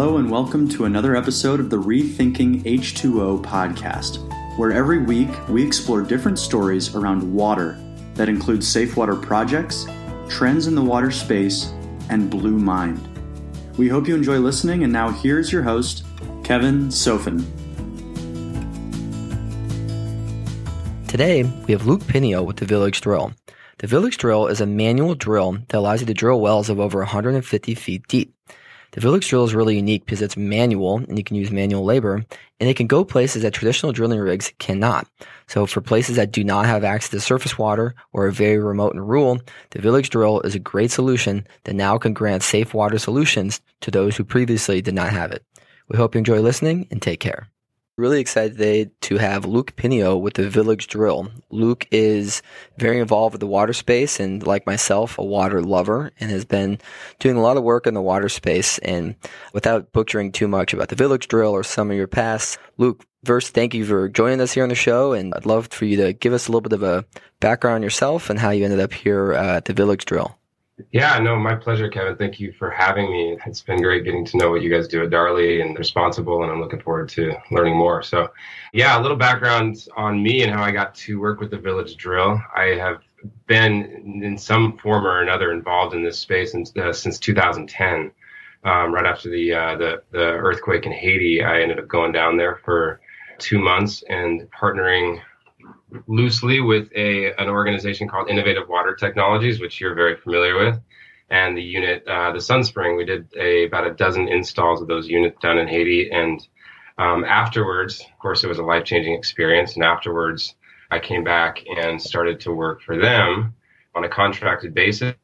Hello, and welcome to another episode of the Rethinking H2O podcast, where every week we explore different stories around water that include safe water projects, trends in the water space, and Blue Mind. We hope you enjoy listening, and now here's your host, Kevin Sofin. Today, we have Luke Pinio with the Village Drill. The Village Drill is a manual drill that allows you to drill wells of over 150 feet deep. The Village drill is really unique because it's manual and you can use manual labor and it can go places that traditional drilling rigs cannot. So for places that do not have access to surface water or are very remote and rural, the Village drill is a great solution that now can grant safe water solutions to those who previously did not have it. We hope you enjoy listening and take care. Really excited to have Luke Pinio with the Village Drill. Luke is very involved with the water space and, like myself, a water lover and has been doing a lot of work in the water space. And without butchering too much about the Village Drill or some of your past, Luke, first, thank you for joining us here on the show. And I'd love for you to give us a little bit of a background on yourself and how you ended up here uh, at the Village Drill. Yeah, no, my pleasure, Kevin. Thank you for having me. It's been great getting to know what you guys do at Darley and responsible, and I'm looking forward to learning more. So, yeah, a little background on me and how I got to work with the Village Drill. I have been in some form or another involved in this space since, uh, since 2010. Um, right after the, uh, the the earthquake in Haiti, I ended up going down there for two months and partnering loosely with a an organization called Innovative Water Technologies, which you're very familiar with, and the unit, uh, the Sunspring. We did a, about a dozen installs of those units down in Haiti, and um, afterwards, of course, it was a life changing experience. And afterwards, I came back and started to work for them on a contracted basis,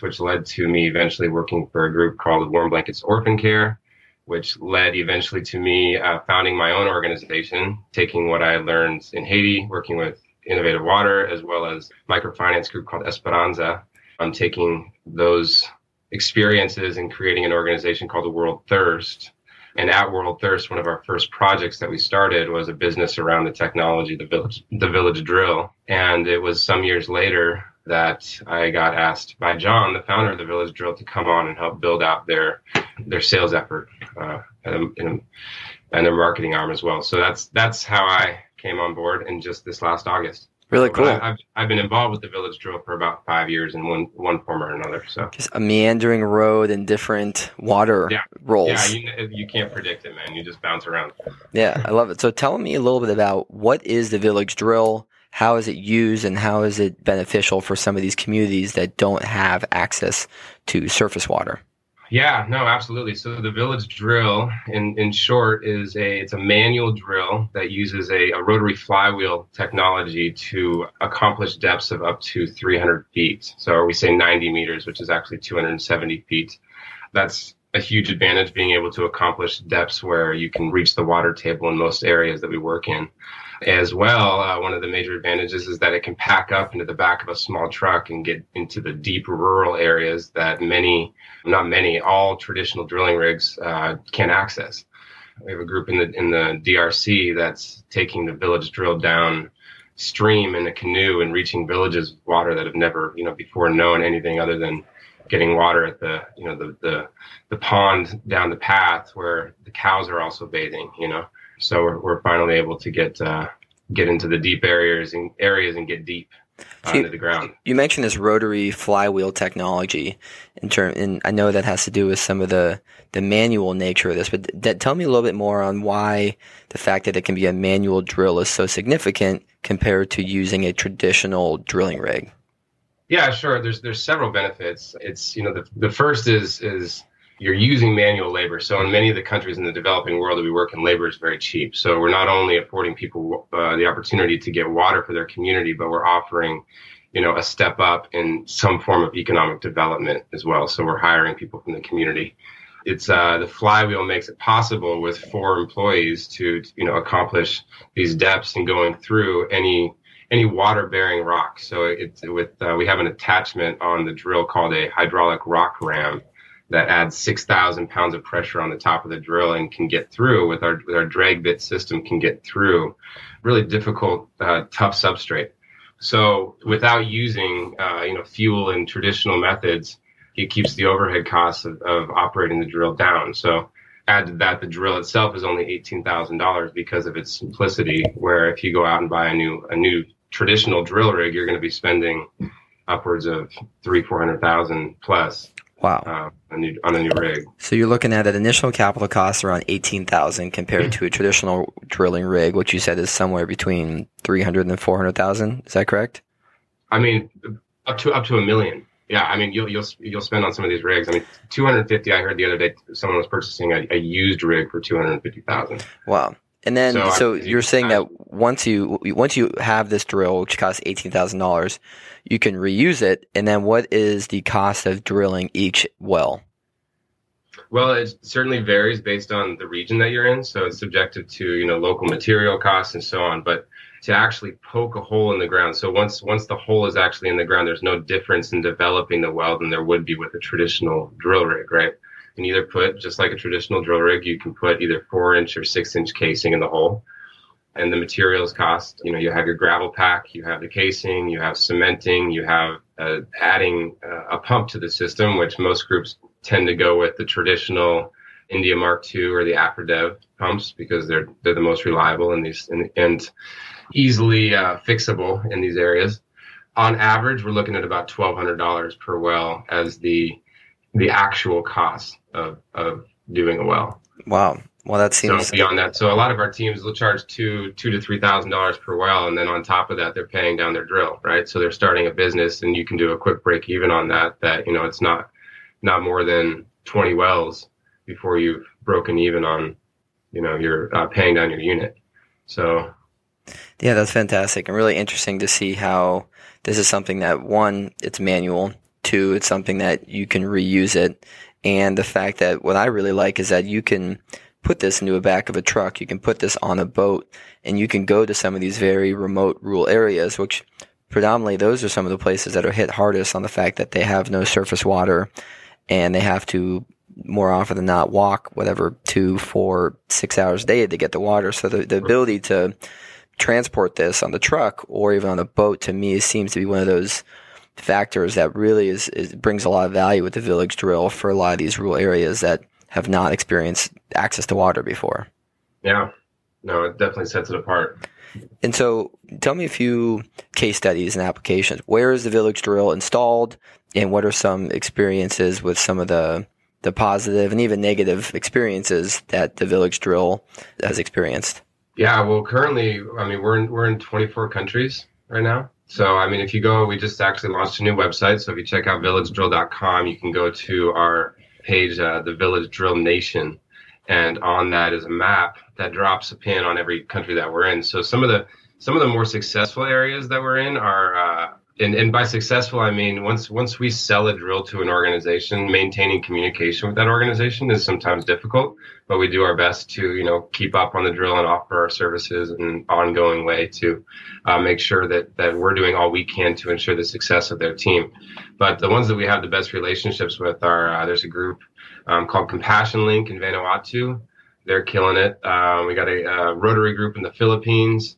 which led to me eventually working for a group called Warm Blankets Orphan Care which led eventually to me uh, founding my own organization, taking what I learned in Haiti, working with Innovative Water, as well as microfinance group called Esperanza. I'm taking those experiences and creating an organization called the World Thirst. And at World Thirst, one of our first projects that we started was a business around the technology, the village, the village drill. And it was some years later that I got asked by John, the founder of the Village Drill, to come on and help build out their their sales effort uh, and, and, and, their marketing arm as well. So that's that's how I came on board in just this last August. Really cool. I, have I've been involved with the Village Drill for about five years in one one form or another. So just a meandering road and different water yeah. roles. Yeah, you, you can't predict it, man. You just bounce around. Yeah, I love it. So tell me a little bit about what is the Village Drill how is it used and how is it beneficial for some of these communities that don't have access to surface water? Yeah, no, absolutely. So the village drill, in, in short, is a it's a manual drill that uses a, a rotary flywheel technology to accomplish depths of up to 300 feet. So we say 90 meters, which is actually 270 feet. That's a huge advantage being able to accomplish depths where you can reach the water table in most areas that we work in. As well, uh, one of the major advantages is that it can pack up into the back of a small truck and get into the deep rural areas that many, not many, all traditional drilling rigs uh, can't access. We have a group in the in the DRC that's taking the village drill down stream in a canoe and reaching villages with water that have never, you know, before known anything other than getting water at the, you know, the the the pond down the path where the cows are also bathing, you know. So we're, we're finally able to get uh, get into the deep areas and areas and get deep uh, into the ground. You mentioned this rotary flywheel technology, in term, and I know that has to do with some of the the manual nature of this. But th- tell me a little bit more on why the fact that it can be a manual drill is so significant compared to using a traditional drilling rig. Yeah, sure. There's there's several benefits. It's you know the the first is is you're using manual labor. So in many of the countries in the developing world that we work in, labor is very cheap. So we're not only affording people uh, the opportunity to get water for their community, but we're offering, you know, a step up in some form of economic development as well. So we're hiring people from the community. It's uh, the flywheel makes it possible with four employees to, you know, accomplish these depths and going through any any water bearing rock. So it's with uh, we have an attachment on the drill called a hydraulic rock ram that adds 6,000 pounds of pressure on the top of the drill and can get through with our, with our drag bit system can get through really difficult, uh, tough substrate. So without using, uh, you know, fuel and traditional methods, it keeps the overhead costs of, of operating the drill down. So add to that, the drill itself is only eighteen thousand dollars because of its simplicity. Where if you go out and buy a new a new traditional drill rig, you're going to be spending upwards of three four hundred thousand plus. Wow. Uh, a new, on a new rig. So you're looking at an initial capital cost around eighteen thousand compared to a traditional drilling rig, which you said is somewhere between three hundred and four hundred thousand. Is that correct? I mean, up to up to a million. Yeah, I mean, you'll you'll you'll spend on some of these rigs. I mean, two hundred fifty. I heard the other day someone was purchasing a, a used rig for two hundred fifty thousand. Wow. And then, so, so you're saying I, that once you once you have this drill, which costs eighteen thousand dollars, you can reuse it. And then, what is the cost of drilling each well? Well, it certainly varies based on the region that you're in. So it's subjective to you know local material costs and so on. But to actually poke a hole in the ground. So once once the hole is actually in the ground, there's no difference in developing the well than there would be with a traditional drill rig, right? Can either put just like a traditional drill rig, you can put either four inch or six inch casing in the hole. And the materials cost, you know, you have your gravel pack, you have the casing, you have cementing, you have uh, adding uh, a pump to the system, which most groups tend to go with the traditional India Mark II or the Afridev pumps because they're they're the most reliable in these and, and easily uh, fixable in these areas. On average, we're looking at about twelve hundred dollars per well as the the actual cost of of doing a well. Wow. Well, that seems so beyond that. So a lot of our teams will charge two two to three thousand dollars per well, and then on top of that, they're paying down their drill, right? So they're starting a business, and you can do a quick break even on that. That you know, it's not not more than twenty wells before you've broken even on, you know, you're uh, paying down your unit. So yeah, that's fantastic and really interesting to see how this is something that one, it's manual. Two, it's something that you can reuse it. And the fact that what I really like is that you can put this into the back of a truck. You can put this on a boat and you can go to some of these very remote rural areas, which predominantly those are some of the places that are hit hardest on the fact that they have no surface water and they have to more often than not walk whatever two, four, six hours a day to get the water. So the, the ability to transport this on the truck or even on a boat to me seems to be one of those factors that really is, is brings a lot of value with the village drill for a lot of these rural areas that have not experienced access to water before. Yeah, no, it definitely sets it apart. And so, tell me a few case studies and applications. Where is the village drill installed, and what are some experiences with some of the the positive and even negative experiences that the village drill has experienced? Yeah, well, currently, I mean, we're in, we're in 24 countries right now. So, I mean, if you go, we just actually launched a new website. So, if you check out villagedrill.com, you can go to our page, uh, the Village Drill Nation, and on that is a map that drops a pin on every country that we're in. So, some of the some of the more successful areas that we're in are uh, and, and by successful i mean once once we sell a drill to an organization maintaining communication with that organization is sometimes difficult but we do our best to you know keep up on the drill and offer our services in an ongoing way to uh, make sure that that we're doing all we can to ensure the success of their team. But the ones that we have the best relationships with are uh, there's a group um, called compassion link in vanuatu. They're killing it. Um, we got a, a rotary group in the philippines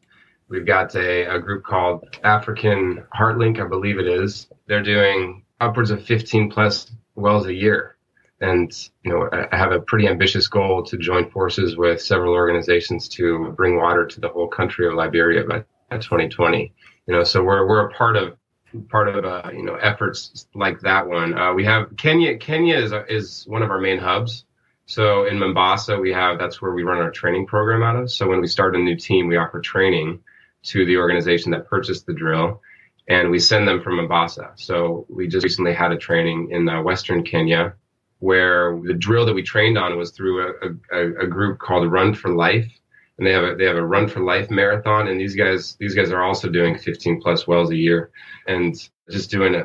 We've got a, a group called African Heartlink, I believe it is. They're doing upwards of 15 plus wells a year. And, you know, I have a pretty ambitious goal to join forces with several organizations to bring water to the whole country of Liberia by, by 2020. You know, so we're, we're a part of, part of, uh, you know, efforts like that one. Uh, we have Kenya, Kenya is, is one of our main hubs. So in Mombasa, we have, that's where we run our training program out of. So when we start a new team, we offer training to the organization that purchased the drill, and we send them from Mombasa. So we just recently had a training in uh, Western Kenya where the drill that we trained on was through a, a, a, group called Run for Life, and they have a they have a Run for Life marathon, and these guys these guys are also doing 15 plus wells a year, and just doing a,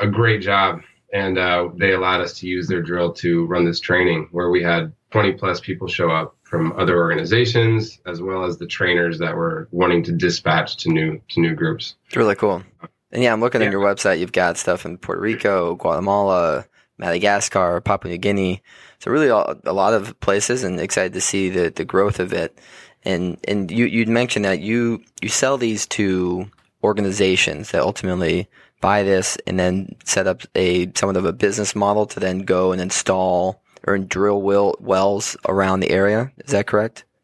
a, great job. And uh, they allowed us to use their drill to run this training where we had 20 plus people show up from other organizations as well as the trainers that were wanting to dispatch to new to new groups. It's really cool. And yeah, I'm looking yeah. at your website. You've got stuff in Puerto Rico, Guatemala, Madagascar, Papua New Guinea. So really a lot of places and excited to see the, the growth of it. And and you you mentioned that you you sell these to organizations that ultimately buy this and then set up a somewhat of a business model to then go and install or drill well, wells around the area. Is that correct?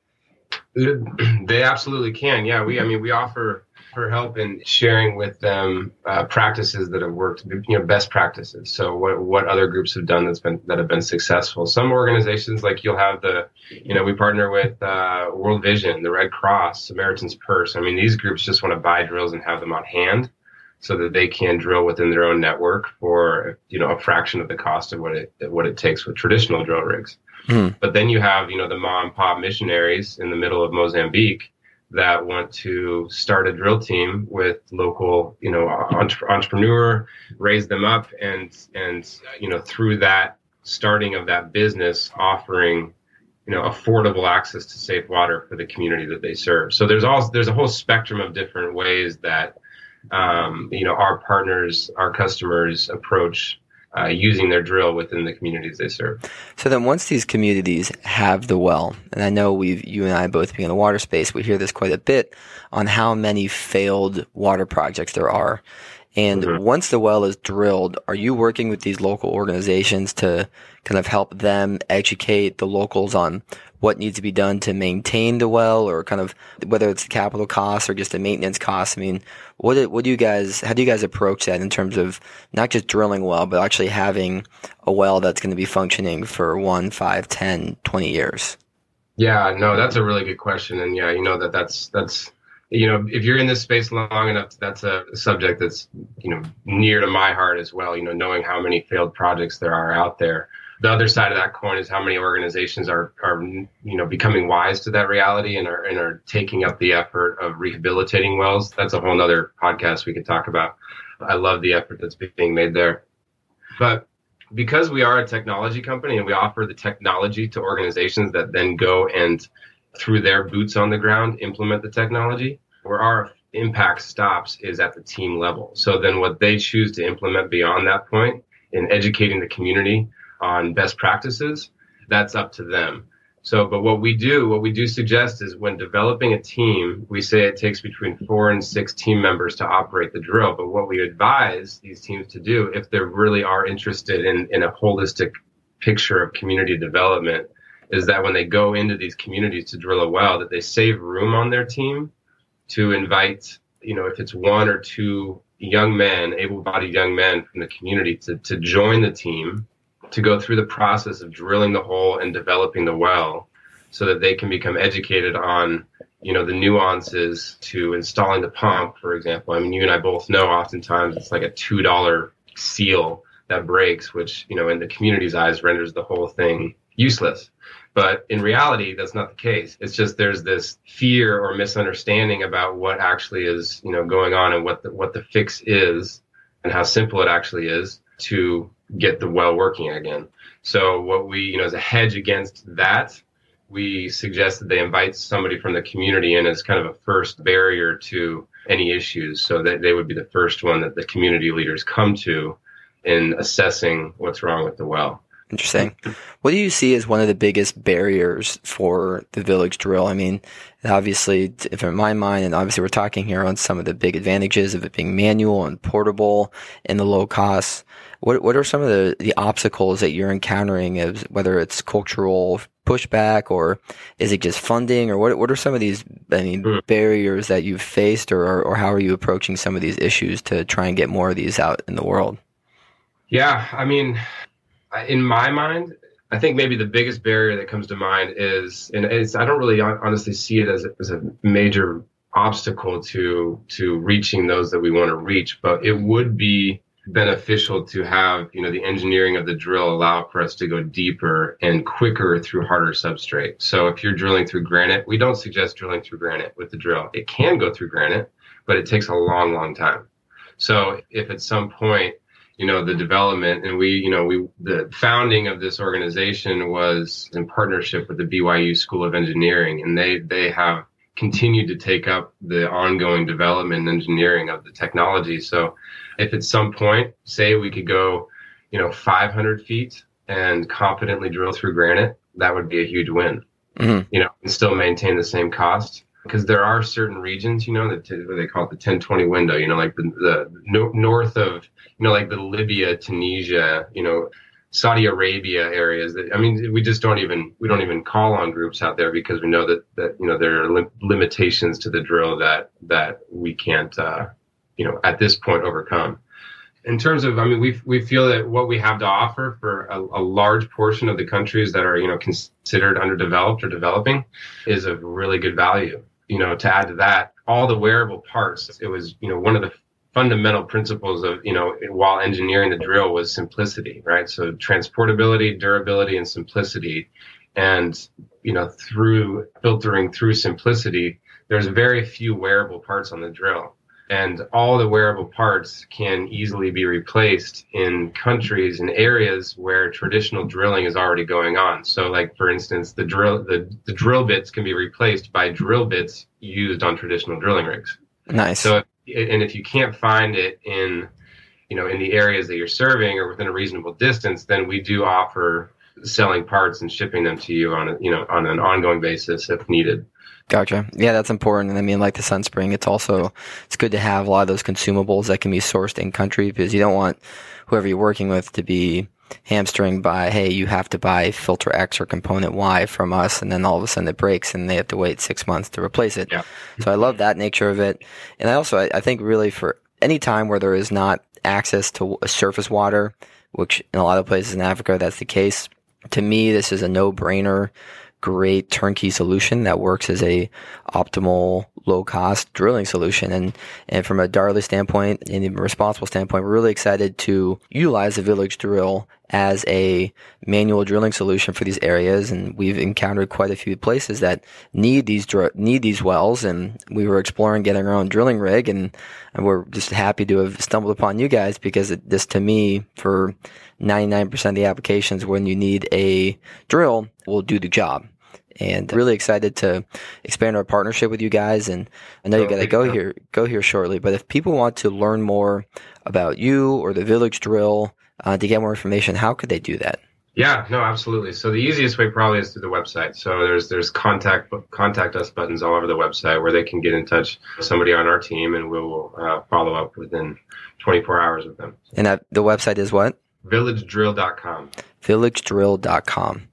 They absolutely can. Yeah, we. I mean, we offer for help in sharing with them uh, practices that have worked, you know, best practices. So what what other groups have done that's been that have been successful. Some organizations like you'll have the, you know, we partner with uh, World Vision, the Red Cross, Samaritan's Purse. I mean, these groups just want to buy drills and have them on hand so that they can drill within their own network for you know a fraction of the cost of what it what it takes with traditional drill rigs. Mm. But then you have you know the mom and pop missionaries in the middle of Mozambique that want to start a drill team with local, you know, entre- entrepreneur, raise them up, and and you know through that starting of that business, offering you know affordable access to safe water for the community that they serve. So there's also there's a whole spectrum of different ways that um, you know our partners, our customers approach uh, using their drill within the communities they serve. So then, once these communities have the well, and I know we've you and I both being in the water space, we hear this quite a bit on how many failed water projects there are. And mm-hmm. once the well is drilled, are you working with these local organizations to kind of help them educate the locals on what needs to be done to maintain the well or kind of whether it's the capital costs or just the maintenance costs? I mean, what do, what do you guys, how do you guys approach that in terms of not just drilling well, but actually having a well that's going to be functioning for one, five, 10, 20 years? Yeah, no, that's a really good question. And yeah, you know that that's, that's, you know, if you're in this space long enough, that's a subject that's, you know, near to my heart as well. You know, knowing how many failed projects there are out there. The other side of that coin is how many organizations are, are you know, becoming wise to that reality and are, and are taking up the effort of rehabilitating wells. That's a whole other podcast we could talk about. I love the effort that's being made there. But because we are a technology company and we offer the technology to organizations that then go and through their boots on the ground implement the technology where our impact stops is at the team level. So then what they choose to implement beyond that point in educating the community on best practices, that's up to them. So, but what we do, what we do suggest is when developing a team, we say it takes between four and six team members to operate the drill. But what we advise these teams to do, if they really are interested in, in a holistic picture of community development, is that when they go into these communities to drill a well, that they save room on their team to invite, you know, if it's one or two young men, able-bodied young men from the community to, to join the team to go through the process of drilling the hole and developing the well so that they can become educated on you know the nuances to installing the pump for example. I mean you and i both know oftentimes it's like a two dollar seal that breaks which you know in the community's eyes renders the whole thing useless. But in reality, that's not the case. It's just there's this fear or misunderstanding about what actually is, you know, going on and what the, what the fix is and how simple it actually is to get the well working again. So what we, you know, as a hedge against that, we suggest that they invite somebody from the community in as kind of a first barrier to any issues so that they would be the first one that the community leaders come to in assessing what's wrong with the well. Interesting. What do you see as one of the biggest barriers for the village drill? I mean, obviously, in my mind, and obviously we're talking here on some of the big advantages of it being manual and portable and the low costs. What what are some of the, the obstacles that you're encountering whether it's cultural pushback or is it just funding or what what are some of these I mean mm. barriers that you've faced or or how are you approaching some of these issues to try and get more of these out in the world? Yeah, I mean, in my mind, I think maybe the biggest barrier that comes to mind is, and it's, I don't really honestly see it as a, as a major obstacle to to reaching those that we want to reach, but it would be beneficial to have you know the engineering of the drill allow for us to go deeper and quicker through harder substrate. So if you're drilling through granite, we don't suggest drilling through granite with the drill. It can go through granite, but it takes a long, long time. So if at some point you know the development and we you know we the founding of this organization was in partnership with the BYU School of Engineering and they they have continued to take up the ongoing development and engineering of the technology so if at some point say we could go you know 500 feet and confidently drill through granite that would be a huge win mm-hmm. you know and still maintain the same cost because there are certain regions, you know, that they call it the 1020 window, you know, like the, the no, north of, you know, like the Libya, Tunisia, you know, Saudi Arabia areas. That, I mean, we just don't even we don't even call on groups out there because we know that that you know there are limitations to the drill that that we can't uh, you know at this point overcome. In terms of, I mean, we we feel that what we have to offer for a, a large portion of the countries that are you know considered underdeveloped or developing is of really good value. You know, to add to that, all the wearable parts. It was you know one of the fundamental principles of you know while engineering the drill was simplicity right so transportability durability and simplicity and you know through filtering through simplicity there's very few wearable parts on the drill and all the wearable parts can easily be replaced in countries and areas where traditional drilling is already going on. So like for instance the drill the, the drill bits can be replaced by drill bits used on traditional drilling rigs. Nice. So and if you can't find it in you know in the areas that you're serving or within a reasonable distance then we do offer selling parts and shipping them to you on a you know on an ongoing basis if needed Gotcha. Yeah, that's important. And I mean, like the Sunspring, it's also it's good to have a lot of those consumables that can be sourced in country because you don't want whoever you're working with to be hamstring by, hey, you have to buy filter X or component Y from us, and then all of a sudden it breaks and they have to wait six months to replace it. Yeah. So I love that nature of it. And I also, I, I think really for any time where there is not access to surface water, which in a lot of places in Africa, that's the case. To me, this is a no brainer great turnkey solution that works as a optimal low cost drilling solution. And, and from a Darley standpoint and a responsible standpoint, we're really excited to utilize the village drill as a manual drilling solution for these areas. And we've encountered quite a few places that need these, need these wells. And we were exploring getting our own drilling rig and, and we're just happy to have stumbled upon you guys because it, this to me for 99% of the applications when you need a drill will do the job and really excited to expand our partnership with you guys. And I know you got to go here, go here shortly. But if people want to learn more about you or the Village Drill uh, to get more information, how could they do that? Yeah, no, absolutely. So the easiest way probably is through the website. So there's there's contact contact us buttons all over the website where they can get in touch with somebody on our team, and we'll uh, follow up within 24 hours with them. And that, the website is what? VillageDrill.com. VillageDrill.com.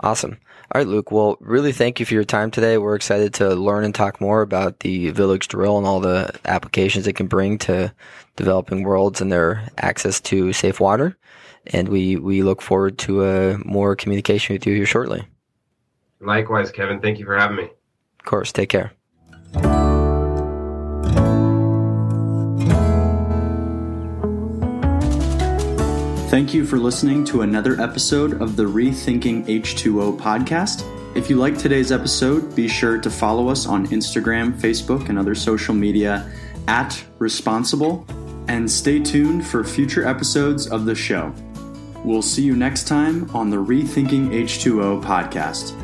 Awesome. All right, Luke. Well, really thank you for your time today. We're excited to learn and talk more about the Village Drill and all the applications it can bring to developing worlds and their access to safe water. And we, we look forward to uh, more communication with you here shortly. Likewise, Kevin. Thank you for having me. Of course. Take care. Thank you for listening to another episode of the Rethinking H2O podcast. If you like today's episode, be sure to follow us on Instagram, Facebook, and other social media at Responsible, and stay tuned for future episodes of the show. We'll see you next time on the Rethinking H2O podcast.